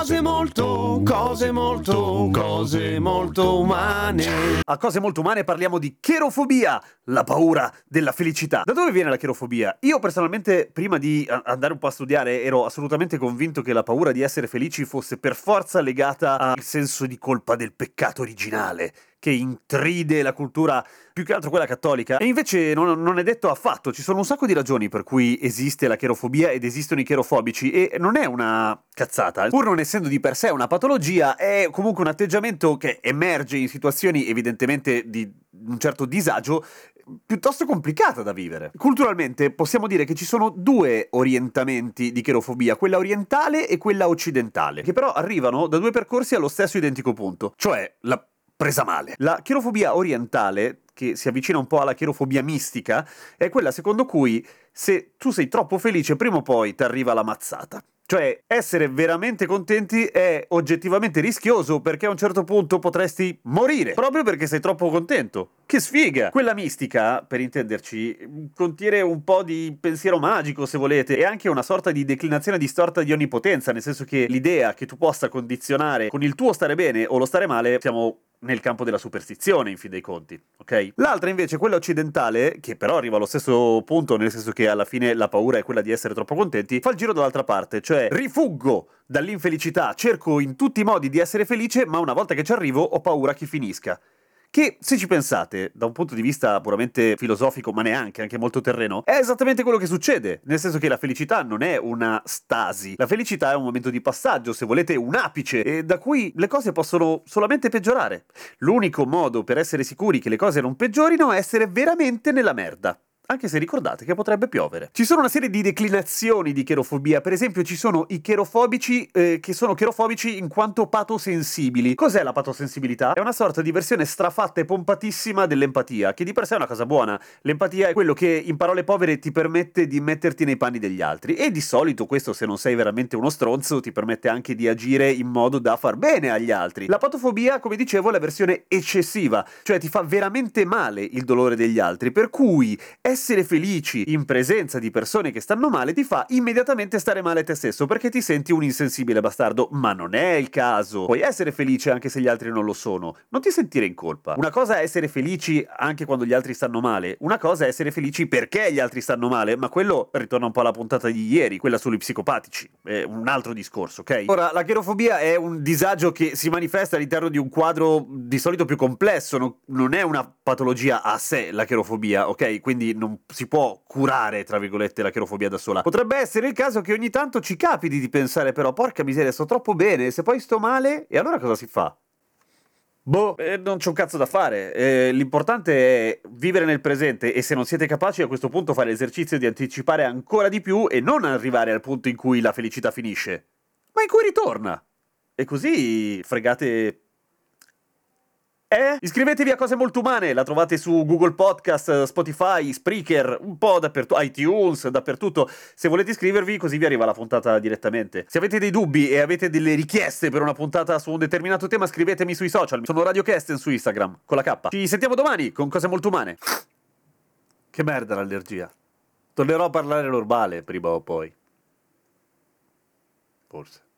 Cose molto, cose molto, cose molto umane. A cose molto umane parliamo di cherofobia, la paura della felicità. Da dove viene la cherofobia? Io personalmente, prima di andare un po' a studiare, ero assolutamente convinto che la paura di essere felici fosse per forza legata al senso di colpa del peccato originale che intride la cultura più che altro quella cattolica. E invece non, non è detto affatto. Ci sono un sacco di ragioni per cui esiste la cherofobia ed esistono i cherofobici. E non è una cazzata. Pur non essendo di per sé una patologia, è comunque un atteggiamento che emerge in situazioni evidentemente di un certo disagio piuttosto complicata da vivere. Culturalmente possiamo dire che ci sono due orientamenti di cherofobia, quella orientale e quella occidentale, che però arrivano da due percorsi allo stesso identico punto, cioè la presa male. La cherofobia orientale, che si avvicina un po' alla cherofobia mistica, è quella secondo cui se tu sei troppo felice prima o poi ti arriva la mazzata. Cioè, essere veramente contenti è oggettivamente rischioso perché a un certo punto potresti morire, proprio perché sei troppo contento. Che sfiga! Quella mistica, per intenderci, contiene un po' di pensiero magico, se volete, e anche una sorta di declinazione distorta di onnipotenza, nel senso che l'idea che tu possa condizionare con il tuo stare bene o lo stare male, siamo nel campo della superstizione, in fin dei conti, ok? L'altra invece, quella occidentale, che però arriva allo stesso punto, nel senso che alla fine la paura è quella di essere troppo contenti, fa il giro dall'altra parte, cioè rifuggo dall'infelicità, cerco in tutti i modi di essere felice, ma una volta che ci arrivo ho paura che finisca. Che, se ci pensate, da un punto di vista puramente filosofico, ma neanche, anche molto terreno, è esattamente quello che succede. Nel senso che la felicità non è una stasi. La felicità è un momento di passaggio, se volete un apice, e da cui le cose possono solamente peggiorare. L'unico modo per essere sicuri che le cose non peggiorino è essere veramente nella merda anche se ricordate che potrebbe piovere. Ci sono una serie di declinazioni di cherofobia, per esempio ci sono i cherofobici eh, che sono cherofobici in quanto patosensibili. Cos'è la patosensibilità? È una sorta di versione strafatta e pompatissima dell'empatia, che di per sé è una cosa buona. L'empatia è quello che in parole povere ti permette di metterti nei panni degli altri e di solito questo se non sei veramente uno stronzo ti permette anche di agire in modo da far bene agli altri. La patofobia, come dicevo, è la versione eccessiva, cioè ti fa veramente male il dolore degli altri, per cui è essere felici in presenza di persone che stanno male ti fa immediatamente stare male te stesso perché ti senti un insensibile bastardo, ma non è il caso. Puoi essere felice anche se gli altri non lo sono, non ti sentire in colpa. Una cosa è essere felici anche quando gli altri stanno male, una cosa è essere felici perché gli altri stanno male, ma quello ritorna un po' alla puntata di ieri, quella sugli psicopatici, è un altro discorso, ok? Ora, la cherofobia è un disagio che si manifesta all'interno di un quadro di solito più complesso, no, non è una patologia a sé la cherofobia, ok? Quindi non si può curare, tra virgolette, la cherofobia da sola. Potrebbe essere il caso che ogni tanto ci capiti di pensare, però, porca miseria, sto troppo bene, se poi sto male, e allora cosa si fa? Boh, eh, non c'è un cazzo da fare. Eh, l'importante è vivere nel presente e se non siete capaci a questo punto fare l'esercizio di anticipare ancora di più e non arrivare al punto in cui la felicità finisce, ma in cui ritorna. E così fregate eh? Iscrivetevi a Cose Molto Umane, la trovate su Google Podcast, Spotify, Spreaker, un po' dappertutto, iTunes, dappertutto. Se volete iscrivervi così vi arriva la puntata direttamente. Se avete dei dubbi e avete delle richieste per una puntata su un determinato tema, scrivetemi sui social. Sono Radio Kesten su Instagram, con la K. Ci sentiamo domani con Cose Molto Umane. Che merda l'allergia. Tornerò a parlare normale prima o poi. Forse.